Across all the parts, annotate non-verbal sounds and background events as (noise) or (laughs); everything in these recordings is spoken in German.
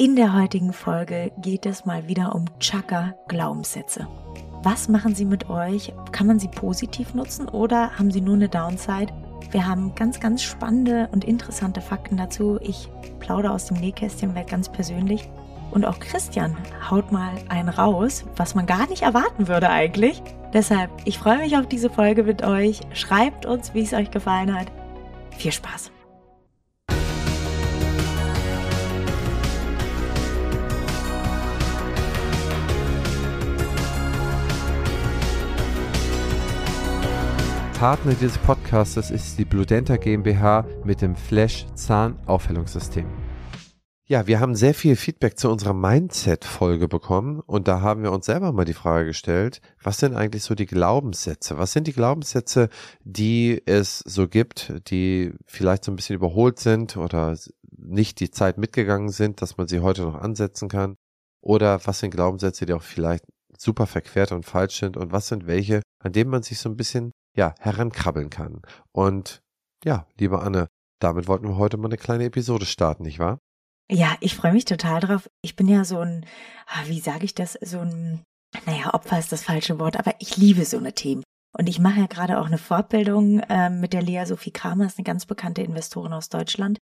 In der heutigen Folge geht es mal wieder um Chakra-Glaubenssätze. Was machen sie mit euch? Kann man sie positiv nutzen oder haben sie nur eine Downside? Wir haben ganz, ganz spannende und interessante Fakten dazu. Ich plaudere aus dem Nähkästchen, werde ganz persönlich. Und auch Christian haut mal einen raus, was man gar nicht erwarten würde eigentlich. Deshalb, ich freue mich auf diese Folge mit euch. Schreibt uns, wie es euch gefallen hat. Viel Spaß! Partner dieses Podcasts ist die Bludenta GmbH mit dem Flash Zahnaufhellungssystem. Ja, wir haben sehr viel Feedback zu unserer Mindset-Folge bekommen und da haben wir uns selber mal die Frage gestellt, was sind eigentlich so die Glaubenssätze? Was sind die Glaubenssätze, die es so gibt, die vielleicht so ein bisschen überholt sind oder nicht die Zeit mitgegangen sind, dass man sie heute noch ansetzen kann? Oder was sind Glaubenssätze, die auch vielleicht super verquert und falsch sind und was sind welche, an denen man sich so ein bisschen ja, herankrabbeln kann. Und ja, liebe Anne, damit wollten wir heute mal eine kleine Episode starten, nicht wahr? Ja, ich freue mich total drauf. Ich bin ja so ein, ah, wie sage ich das, so ein, naja, Opfer ist das falsche Wort, aber ich liebe so eine Themen. Und ich mache ja gerade auch eine Fortbildung äh, mit der Lea Sophie Kramer, ist eine ganz bekannte Investorin aus Deutschland,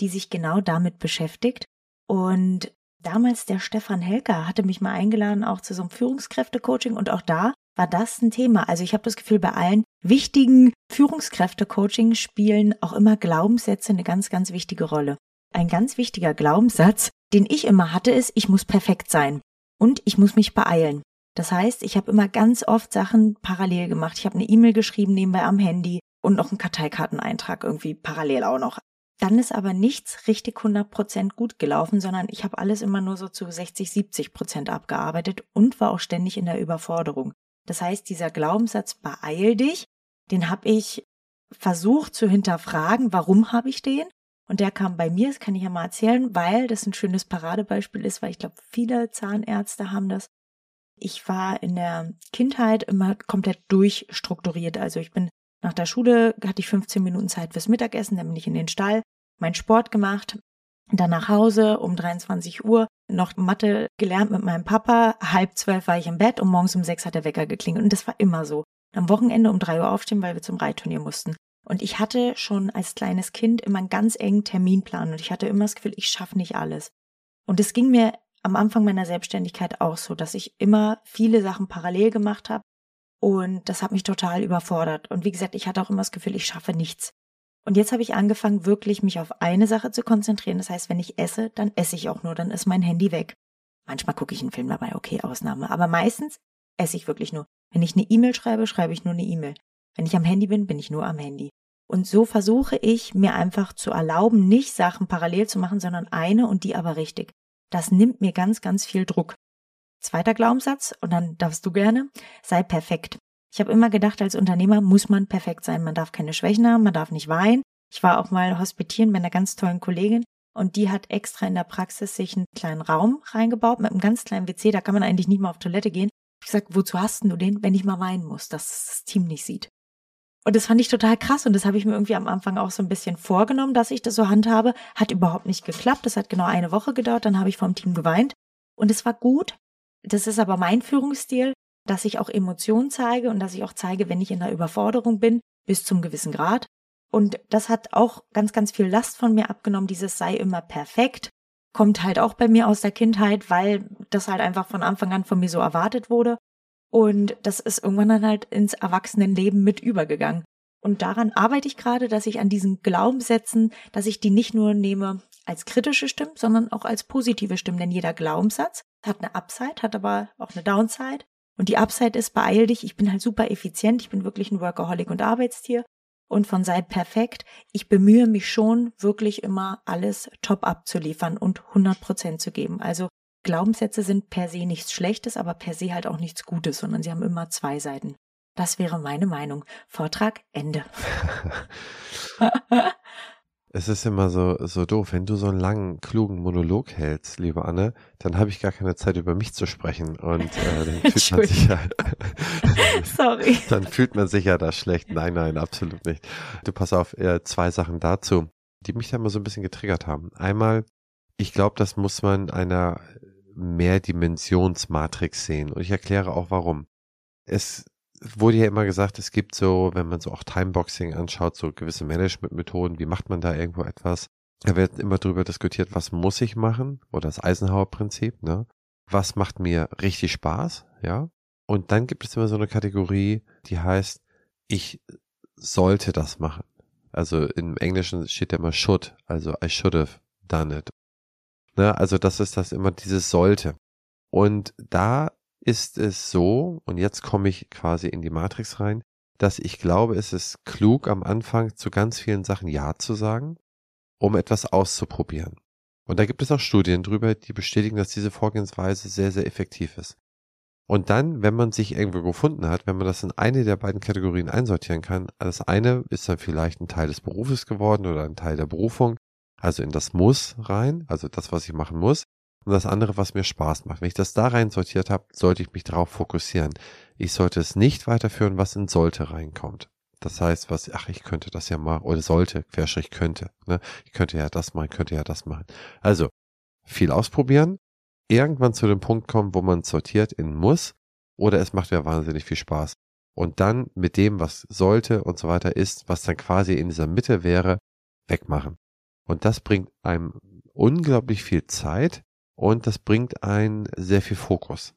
die sich genau damit beschäftigt. Und damals der Stefan Helker hatte mich mal eingeladen, auch zu so einem Führungskräfte-Coaching. Und auch da war das ein Thema. Also ich habe das Gefühl, bei allen wichtigen Führungskräfte-Coaching spielen auch immer Glaubenssätze eine ganz, ganz wichtige Rolle. Ein ganz wichtiger Glaubenssatz, den ich immer hatte, ist, ich muss perfekt sein und ich muss mich beeilen. Das heißt, ich habe immer ganz oft Sachen parallel gemacht. Ich habe eine E-Mail geschrieben nebenbei am Handy und noch einen Karteikarteneintrag irgendwie parallel auch noch. Dann ist aber nichts richtig 100% gut gelaufen, sondern ich habe alles immer nur so zu 60, 70% abgearbeitet und war auch ständig in der Überforderung. Das heißt, dieser Glaubenssatz beeil dich, den habe ich versucht zu hinterfragen, warum habe ich den? Und der kam bei mir, das kann ich ja mal erzählen, weil das ein schönes Paradebeispiel ist, weil ich glaube, viele Zahnärzte haben das. Ich war in der Kindheit immer komplett durchstrukturiert. Also ich bin nach der Schule, hatte ich 15 Minuten Zeit fürs Mittagessen, dann bin ich in den Stall, mein Sport gemacht, dann nach Hause um 23 Uhr noch Mathe gelernt mit meinem Papa. Halb zwölf war ich im Bett und morgens um sechs hat der Wecker geklingelt. Und das war immer so. Am Wochenende um drei Uhr aufstehen, weil wir zum Reitturnier mussten. Und ich hatte schon als kleines Kind immer einen ganz engen Terminplan und ich hatte immer das Gefühl, ich schaffe nicht alles. Und es ging mir am Anfang meiner Selbstständigkeit auch so, dass ich immer viele Sachen parallel gemacht habe und das hat mich total überfordert. Und wie gesagt, ich hatte auch immer das Gefühl, ich schaffe nichts. Und jetzt habe ich angefangen, wirklich mich auf eine Sache zu konzentrieren. Das heißt, wenn ich esse, dann esse ich auch nur, dann ist mein Handy weg. Manchmal gucke ich einen Film dabei, okay, Ausnahme. Aber meistens esse ich wirklich nur. Wenn ich eine E-Mail schreibe, schreibe ich nur eine E-Mail. Wenn ich am Handy bin, bin ich nur am Handy. Und so versuche ich mir einfach zu erlauben, nicht Sachen parallel zu machen, sondern eine und die aber richtig. Das nimmt mir ganz, ganz viel Druck. Zweiter Glaubenssatz, und dann darfst du gerne, sei perfekt. Ich habe immer gedacht, als Unternehmer muss man perfekt sein. Man darf keine Schwächen haben, man darf nicht weinen. Ich war auch mal hospitieren bei einer ganz tollen Kollegin und die hat extra in der Praxis sich einen kleinen Raum reingebaut mit einem ganz kleinen WC. Da kann man eigentlich nicht mal auf Toilette gehen. Ich gesagt, wozu hast du den, wenn ich mal weinen muss, dass das Team nicht sieht? Und das fand ich total krass und das habe ich mir irgendwie am Anfang auch so ein bisschen vorgenommen, dass ich das so handhabe. Hat überhaupt nicht geklappt. Das hat genau eine Woche gedauert. Dann habe ich vom Team geweint und es war gut. Das ist aber mein Führungsstil dass ich auch Emotionen zeige und dass ich auch zeige, wenn ich in der Überforderung bin, bis zum gewissen Grad. Und das hat auch ganz, ganz viel Last von mir abgenommen. Dieses sei immer perfekt. Kommt halt auch bei mir aus der Kindheit, weil das halt einfach von Anfang an von mir so erwartet wurde. Und das ist irgendwann dann halt ins Erwachsenenleben mit übergegangen. Und daran arbeite ich gerade, dass ich an diesen Glaubenssätzen, dass ich die nicht nur nehme als kritische Stimmen, sondern auch als positive Stimmen. Denn jeder Glaubenssatz hat eine Upside, hat aber auch eine Downside. Und die Upside ist, beeil dich, ich bin halt super effizient, ich bin wirklich ein Workaholic und Arbeitstier. Und von seid perfekt, ich bemühe mich schon, wirklich immer alles top abzuliefern und 100 Prozent zu geben. Also Glaubenssätze sind per se nichts Schlechtes, aber per se halt auch nichts Gutes, sondern sie haben immer zwei Seiten. Das wäre meine Meinung. Vortrag Ende. (laughs) Es ist immer so, so doof. Wenn du so einen langen, klugen Monolog hältst, liebe Anne, dann habe ich gar keine Zeit, über mich zu sprechen. Und äh, (laughs) dann fühlt man sich ja. (laughs) Sorry. Dann fühlt man sich ja da schlecht. Nein, nein, absolut nicht. Du pass auf, äh, zwei Sachen dazu, die mich da immer so ein bisschen getriggert haben. Einmal Ich glaube, das muss man einer Mehrdimensionsmatrix sehen. Und ich erkläre auch warum. Es wurde ja immer gesagt, es gibt so, wenn man so auch Timeboxing anschaut, so gewisse Managementmethoden, wie macht man da irgendwo etwas? Da wird immer drüber diskutiert, was muss ich machen? Oder das Eisenhower-Prinzip, ne? Was macht mir richtig Spaß? Ja. Und dann gibt es immer so eine Kategorie, die heißt, ich sollte das machen. Also im Englischen steht ja immer should, also I should have done it. Ne? Also das ist das immer dieses sollte. Und da ist es so, und jetzt komme ich quasi in die Matrix rein, dass ich glaube, es ist klug am Anfang zu ganz vielen Sachen Ja zu sagen, um etwas auszuprobieren. Und da gibt es auch Studien drüber, die bestätigen, dass diese Vorgehensweise sehr, sehr effektiv ist. Und dann, wenn man sich irgendwo gefunden hat, wenn man das in eine der beiden Kategorien einsortieren kann, das eine ist dann vielleicht ein Teil des Berufes geworden oder ein Teil der Berufung, also in das Muss rein, also das, was ich machen muss und das andere, was mir Spaß macht. Wenn ich das da rein sortiert habe, sollte ich mich darauf fokussieren. Ich sollte es nicht weiterführen, was in sollte reinkommt. Das heißt, was, ach, ich könnte das ja machen, oder sollte, Querstrich könnte, ne? Ich könnte ja das machen, könnte ja das machen. Also, viel ausprobieren, irgendwann zu dem Punkt kommen, wo man sortiert in muss, oder es macht ja wahnsinnig viel Spaß. Und dann mit dem, was sollte und so weiter ist, was dann quasi in dieser Mitte wäre, wegmachen. Und das bringt einem unglaublich viel Zeit, und das bringt einen sehr viel Fokus.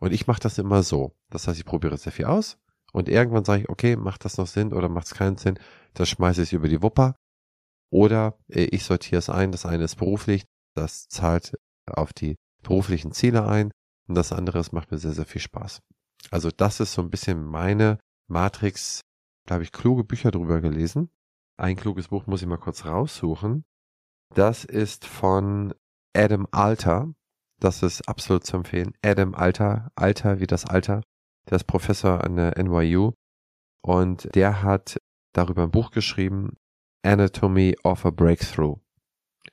Und ich mache das immer so. Das heißt, ich probiere sehr viel aus und irgendwann sage ich, okay, macht das noch Sinn oder macht es keinen Sinn, das schmeiße ich über die Wupper. Oder äh, ich sortiere es ein, das eine ist beruflich, das zahlt auf die beruflichen Ziele ein und das andere, das macht mir sehr, sehr viel Spaß. Also das ist so ein bisschen meine Matrix. Da habe ich kluge Bücher drüber gelesen. Ein kluges Buch muss ich mal kurz raussuchen. Das ist von Adam Alter. Das ist absolut zu empfehlen. Adam Alter, Alter wie das Alter. Der ist Professor an der NYU und der hat darüber ein Buch geschrieben, Anatomy of a Breakthrough.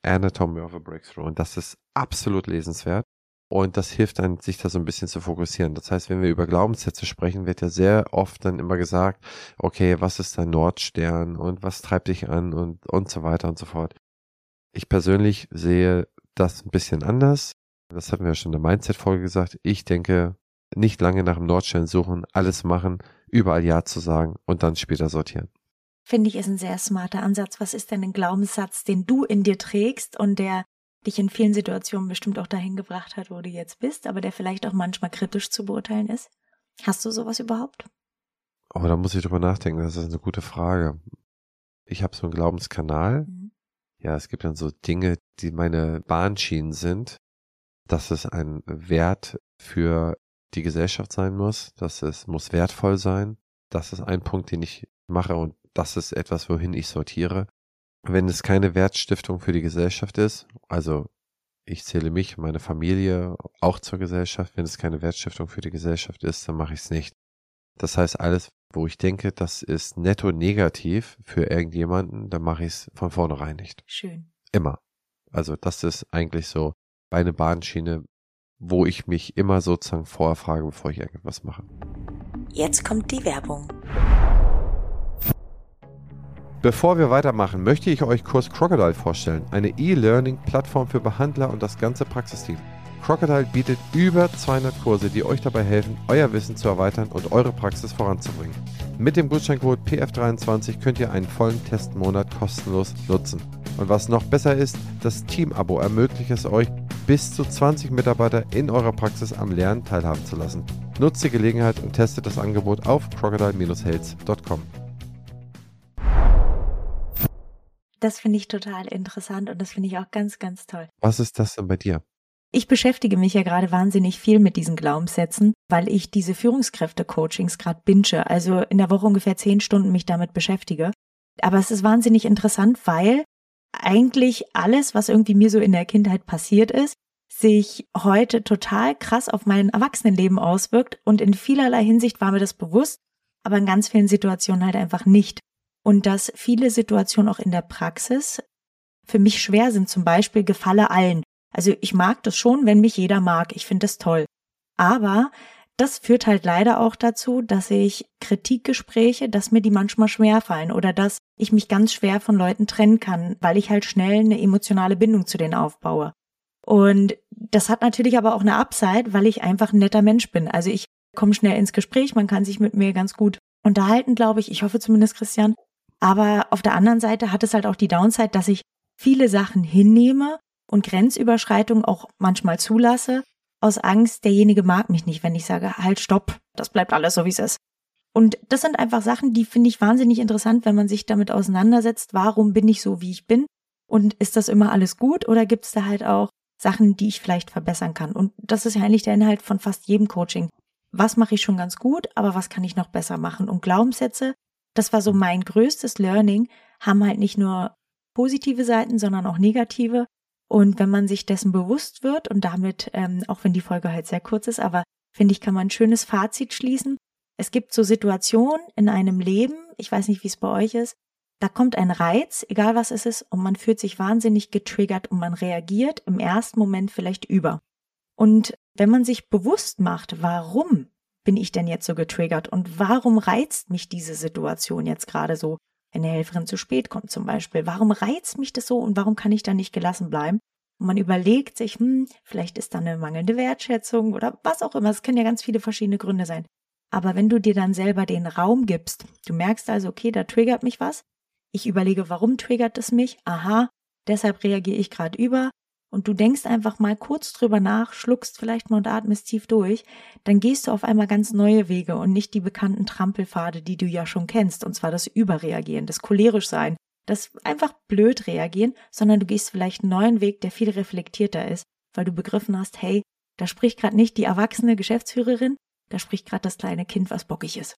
Anatomy of a Breakthrough. Und das ist absolut lesenswert. Und das hilft dann, sich da so ein bisschen zu fokussieren. Das heißt, wenn wir über Glaubenssätze sprechen, wird ja sehr oft dann immer gesagt, okay, was ist dein Nordstern und was treibt dich an und, und so weiter und so fort. Ich persönlich sehe das ein bisschen anders. Das hatten wir ja schon in der Mindset-Folge gesagt. Ich denke, nicht lange nach dem Nordstern suchen, alles machen, überall Ja zu sagen und dann später sortieren. Finde ich ist ein sehr smarter Ansatz. Was ist denn ein Glaubenssatz, den du in dir trägst und der dich in vielen Situationen bestimmt auch dahin gebracht hat, wo du jetzt bist, aber der vielleicht auch manchmal kritisch zu beurteilen ist? Hast du sowas überhaupt? Oh, da muss ich drüber nachdenken. Das ist eine gute Frage. Ich habe so einen Glaubenskanal. Mhm ja, es gibt dann so Dinge, die meine Bahnschienen sind, dass es ein Wert für die Gesellschaft sein muss, dass es muss wertvoll sein. Das ist ein Punkt, den ich mache und das ist etwas, wohin ich sortiere. Wenn es keine Wertstiftung für die Gesellschaft ist, also ich zähle mich, meine Familie auch zur Gesellschaft, wenn es keine Wertstiftung für die Gesellschaft ist, dann mache ich es nicht. Das heißt, alles, wo ich denke, das ist netto negativ für irgendjemanden, dann mache ich es von vornherein nicht. Schön. Immer. Also das ist eigentlich so eine Bahnschiene, wo ich mich immer sozusagen vorher frage, bevor ich irgendwas mache. Jetzt kommt die Werbung. Bevor wir weitermachen, möchte ich euch Kurs Crocodile vorstellen, eine E-Learning-Plattform für Behandler und das ganze Praxisteam. Crocodile bietet über 200 Kurse, die euch dabei helfen, euer Wissen zu erweitern und eure Praxis voranzubringen. Mit dem Gutscheincode PF23 könnt ihr einen vollen Testmonat kostenlos nutzen. Und was noch besser ist, das Team-Abo ermöglicht es euch, bis zu 20 Mitarbeiter in eurer Praxis am Lernen teilhaben zu lassen. Nutzt die Gelegenheit und testet das Angebot auf crocodile-health.com. Das finde ich total interessant und das finde ich auch ganz, ganz toll. Was ist das denn bei dir? Ich beschäftige mich ja gerade wahnsinnig viel mit diesen Glaubenssätzen, weil ich diese Führungskräfte-Coachings gerade binge, also in der Woche ungefähr zehn Stunden mich damit beschäftige. Aber es ist wahnsinnig interessant, weil eigentlich alles, was irgendwie mir so in der Kindheit passiert ist, sich heute total krass auf mein Erwachsenenleben auswirkt und in vielerlei Hinsicht war mir das bewusst, aber in ganz vielen Situationen halt einfach nicht. Und dass viele Situationen auch in der Praxis für mich schwer sind, zum Beispiel gefalle allen. Also ich mag das schon, wenn mich jeder mag. Ich finde das toll. Aber das führt halt leider auch dazu, dass ich Kritikgespräche, dass mir die manchmal schwer fallen oder dass ich mich ganz schwer von Leuten trennen kann, weil ich halt schnell eine emotionale Bindung zu denen aufbaue. Und das hat natürlich aber auch eine Upside, weil ich einfach ein netter Mensch bin. Also ich komme schnell ins Gespräch, man kann sich mit mir ganz gut unterhalten, glaube ich. Ich hoffe zumindest, Christian. Aber auf der anderen Seite hat es halt auch die Downside, dass ich viele Sachen hinnehme und Grenzüberschreitungen auch manchmal zulasse, aus Angst, derjenige mag mich nicht, wenn ich sage, halt, stopp, das bleibt alles so, wie es ist. Und das sind einfach Sachen, die finde ich wahnsinnig interessant, wenn man sich damit auseinandersetzt, warum bin ich so, wie ich bin? Und ist das immer alles gut oder gibt es da halt auch Sachen, die ich vielleicht verbessern kann? Und das ist ja eigentlich der Inhalt von fast jedem Coaching. Was mache ich schon ganz gut, aber was kann ich noch besser machen? Und Glaubenssätze, das war so mein größtes Learning, haben halt nicht nur positive Seiten, sondern auch negative. Und wenn man sich dessen bewusst wird und damit, ähm, auch wenn die Folge halt sehr kurz ist, aber finde ich, kann man ein schönes Fazit schließen. Es gibt so Situationen in einem Leben, ich weiß nicht, wie es bei euch ist, da kommt ein Reiz, egal was es ist, und man fühlt sich wahnsinnig getriggert und man reagiert im ersten Moment vielleicht über. Und wenn man sich bewusst macht, warum bin ich denn jetzt so getriggert und warum reizt mich diese Situation jetzt gerade so, wenn eine Helferin zu spät kommt zum Beispiel. Warum reizt mich das so und warum kann ich da nicht gelassen bleiben? Und man überlegt sich, hm, vielleicht ist da eine mangelnde Wertschätzung oder was auch immer. Es können ja ganz viele verschiedene Gründe sein. Aber wenn du dir dann selber den Raum gibst, du merkst also, okay, da triggert mich was. Ich überlege, warum triggert es mich? Aha, deshalb reagiere ich gerade über und du denkst einfach mal kurz drüber nach, schluckst vielleicht mal und atmest tief durch, dann gehst du auf einmal ganz neue Wege und nicht die bekannten Trampelpfade, die du ja schon kennst, und zwar das Überreagieren, das cholerisch sein, das einfach blöd reagieren, sondern du gehst vielleicht einen neuen Weg, der viel reflektierter ist, weil du begriffen hast, hey, da spricht gerade nicht die erwachsene Geschäftsführerin, da spricht gerade das kleine Kind, was bockig ist.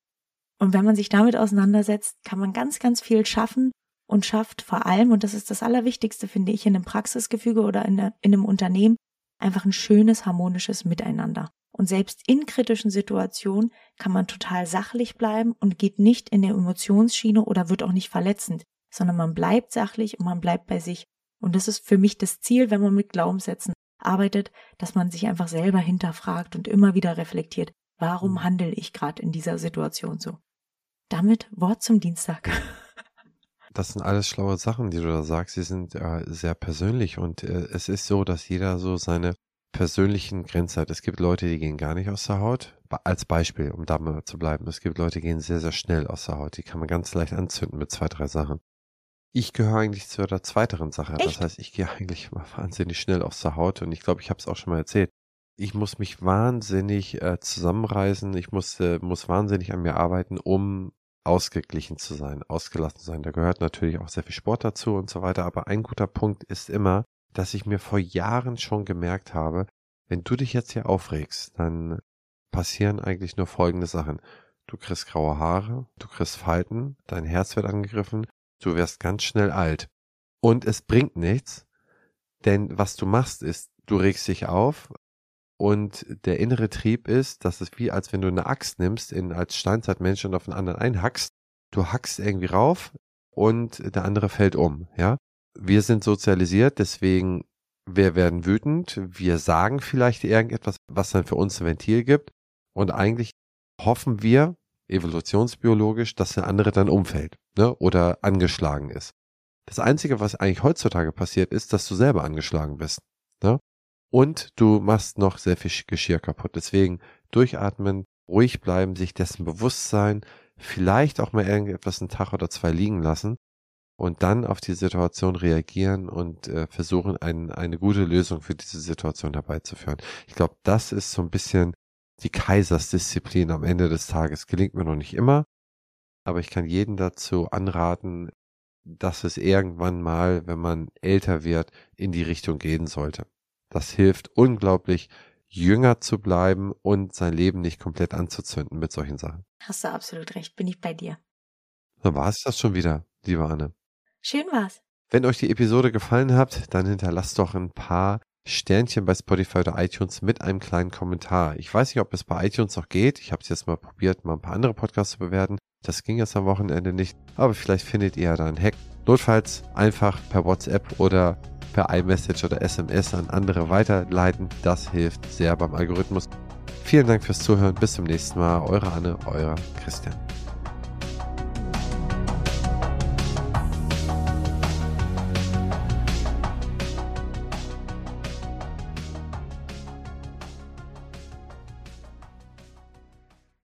Und wenn man sich damit auseinandersetzt, kann man ganz, ganz viel schaffen und schafft vor allem, und das ist das Allerwichtigste, finde ich, in einem Praxisgefüge oder in, in einem Unternehmen, einfach ein schönes, harmonisches Miteinander. Und selbst in kritischen Situationen kann man total sachlich bleiben und geht nicht in der Emotionsschiene oder wird auch nicht verletzend, sondern man bleibt sachlich und man bleibt bei sich. Und das ist für mich das Ziel, wenn man mit Glaubenssätzen arbeitet, dass man sich einfach selber hinterfragt und immer wieder reflektiert, warum mhm. handle ich gerade in dieser Situation so? Damit Wort zum Dienstag. (laughs) Das sind alles schlaue Sachen, die du da sagst. Sie sind äh, sehr persönlich und äh, es ist so, dass jeder so seine persönlichen Grenzen hat. Es gibt Leute, die gehen gar nicht aus der Haut. Als Beispiel, um da mal zu bleiben. Es gibt Leute, die gehen sehr, sehr schnell aus der Haut. Die kann man ganz leicht anzünden mit zwei, drei Sachen. Ich gehöre eigentlich zu der zweiteren Sache. Echt? Das heißt, ich gehe (laughs) eigentlich mal wahnsinnig schnell aus der Haut und ich glaube, ich habe es auch schon mal erzählt. Ich muss mich wahnsinnig äh, zusammenreißen. Ich muss, äh, muss wahnsinnig an mir arbeiten, um ausgeglichen zu sein, ausgelassen zu sein. Da gehört natürlich auch sehr viel Sport dazu und so weiter. Aber ein guter Punkt ist immer, dass ich mir vor Jahren schon gemerkt habe, wenn du dich jetzt hier aufregst, dann passieren eigentlich nur folgende Sachen. Du kriegst graue Haare, du kriegst Falten, dein Herz wird angegriffen, du wirst ganz schnell alt. Und es bringt nichts, denn was du machst ist, du regst dich auf, und der innere Trieb ist, dass es wie als wenn du eine Axt nimmst, in, als Steinzeitmensch und auf den anderen einhackst. Du hackst irgendwie rauf und der andere fällt um, ja. Wir sind sozialisiert, deswegen wir werden wütend, wir sagen vielleicht irgendetwas, was dann für uns ein Ventil gibt und eigentlich hoffen wir evolutionsbiologisch, dass der andere dann umfällt ne, oder angeschlagen ist. Das Einzige, was eigentlich heutzutage passiert, ist, dass du selber angeschlagen bist. Ne? Und du machst noch sehr viel Geschirr kaputt. Deswegen durchatmen, ruhig bleiben, sich dessen bewusst sein, vielleicht auch mal irgendetwas einen Tag oder zwei liegen lassen und dann auf die Situation reagieren und äh, versuchen, ein, eine gute Lösung für diese Situation herbeizuführen. Ich glaube, das ist so ein bisschen die Kaisersdisziplin am Ende des Tages. Gelingt mir noch nicht immer, aber ich kann jeden dazu anraten, dass es irgendwann mal, wenn man älter wird, in die Richtung gehen sollte. Das hilft unglaublich, jünger zu bleiben und sein Leben nicht komplett anzuzünden mit solchen Sachen. Hast du absolut recht, bin ich bei dir. So war es das schon wieder, liebe Anne. Schön war's. Wenn euch die Episode gefallen hat, dann hinterlasst doch ein paar Sternchen bei Spotify oder iTunes mit einem kleinen Kommentar. Ich weiß nicht, ob es bei iTunes noch geht. Ich habe es jetzt mal probiert, mal ein paar andere Podcasts zu bewerten. Das ging jetzt am Wochenende nicht, aber vielleicht findet ihr ja da einen Hack. Notfalls einfach per WhatsApp oder per iMessage oder SMS an andere weiterleiten. Das hilft sehr beim Algorithmus. Vielen Dank fürs Zuhören. Bis zum nächsten Mal. Eure Anne, euer Christian.